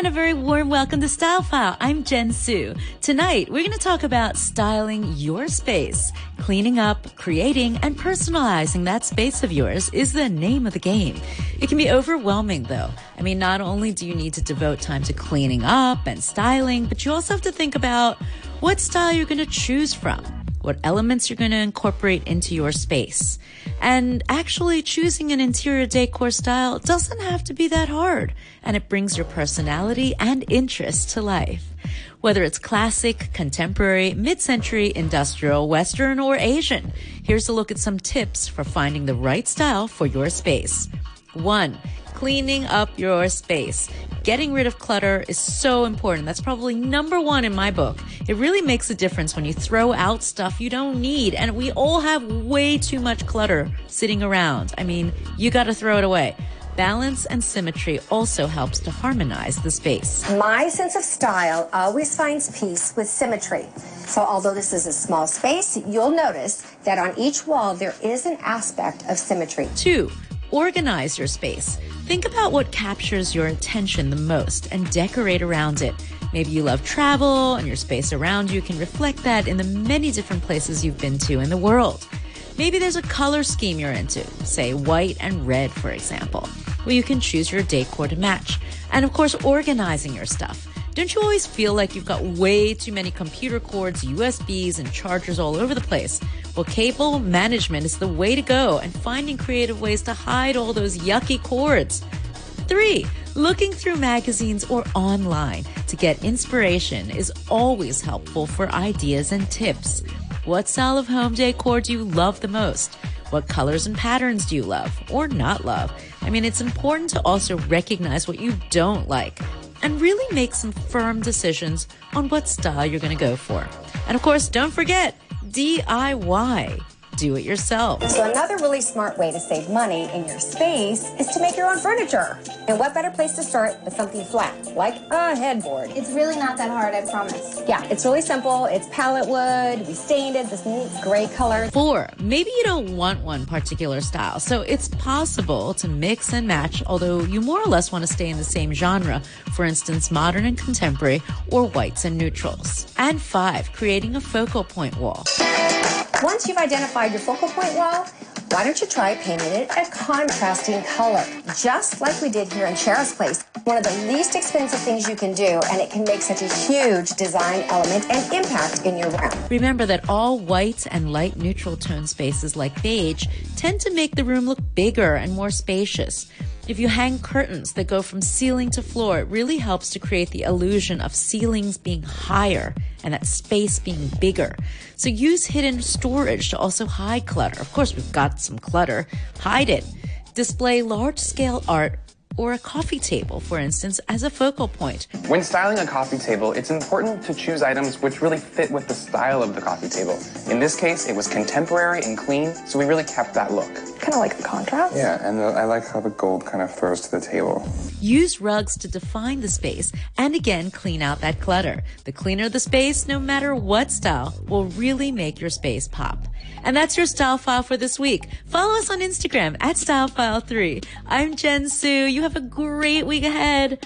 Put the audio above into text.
and a very warm welcome to Style File. I'm Jen Su. Tonight, we're going to talk about styling your space. Cleaning up, creating, and personalizing that space of yours is the name of the game. It can be overwhelming though. I mean, not only do you need to devote time to cleaning up and styling, but you also have to think about what style you're going to choose from what elements you're going to incorporate into your space. And actually choosing an interior decor style doesn't have to be that hard, and it brings your personality and interest to life. Whether it's classic, contemporary, mid-century, industrial, western, or Asian, here's a look at some tips for finding the right style for your space. One, cleaning up your space. Getting rid of clutter is so important. That's probably number one in my book. It really makes a difference when you throw out stuff you don't need. And we all have way too much clutter sitting around. I mean, you gotta throw it away. Balance and symmetry also helps to harmonize the space. My sense of style always finds peace with symmetry. So although this is a small space, you'll notice that on each wall there is an aspect of symmetry. Two, organize your space. Think about what captures your attention the most and decorate around it. Maybe you love travel and your space around you can reflect that in the many different places you've been to in the world. Maybe there's a color scheme you're into, say white and red, for example, where you can choose your decor to match. And of course, organizing your stuff. Don't you always feel like you've got way too many computer cords, USBs, and chargers all over the place? Well, cable management is the way to go and finding creative ways to hide all those yucky cords. Three, looking through magazines or online to get inspiration is always helpful for ideas and tips. What style of home decor do you love the most? What colors and patterns do you love or not love? I mean, it's important to also recognize what you don't like and really make some firm decisions on what style you're going to go for. And of course, don't forget DIY do it yourself. So another really smart way to save money in your space is to make your own furniture. And what better place to start with something flat, like a headboard? It's really not that hard, I promise. Yeah, it's really simple. It's pallet wood. We stained it this neat gray color. Four, maybe you don't want one particular style, so it's possible to mix and match, although you more or less want to stay in the same genre, for instance, modern and contemporary, or whites and neutrals. And five, creating a focal point wall. Once you've identified your focal point wall, why don't you try painting it a contrasting color, just like we did here in Cheryl's place. One of the least expensive things you can do, and it can make such a huge design element and impact in your room. Remember that all white and light neutral tone spaces like beige tend to make the room look bigger and more spacious. If you hang curtains that go from ceiling to floor, it really helps to create the illusion of ceilings being higher and that space being bigger. So use hidden storage to also hide clutter. Of course, we've got some clutter. Hide it. Display large scale art or a coffee table, for instance, as a focal point. When styling a coffee table, it's important to choose items which really fit with the style of the coffee table. In this case, it was contemporary and clean, so we really kept that look. Kind of like the contrast. Yeah, and the, I like how the gold kind of throws to the table. Use rugs to define the space and again clean out that clutter. The cleaner the space, no matter what style, will really make your space pop. And that's your style file for this week. Follow us on Instagram at StyleFile3. I'm Jen Su. You have a great week ahead.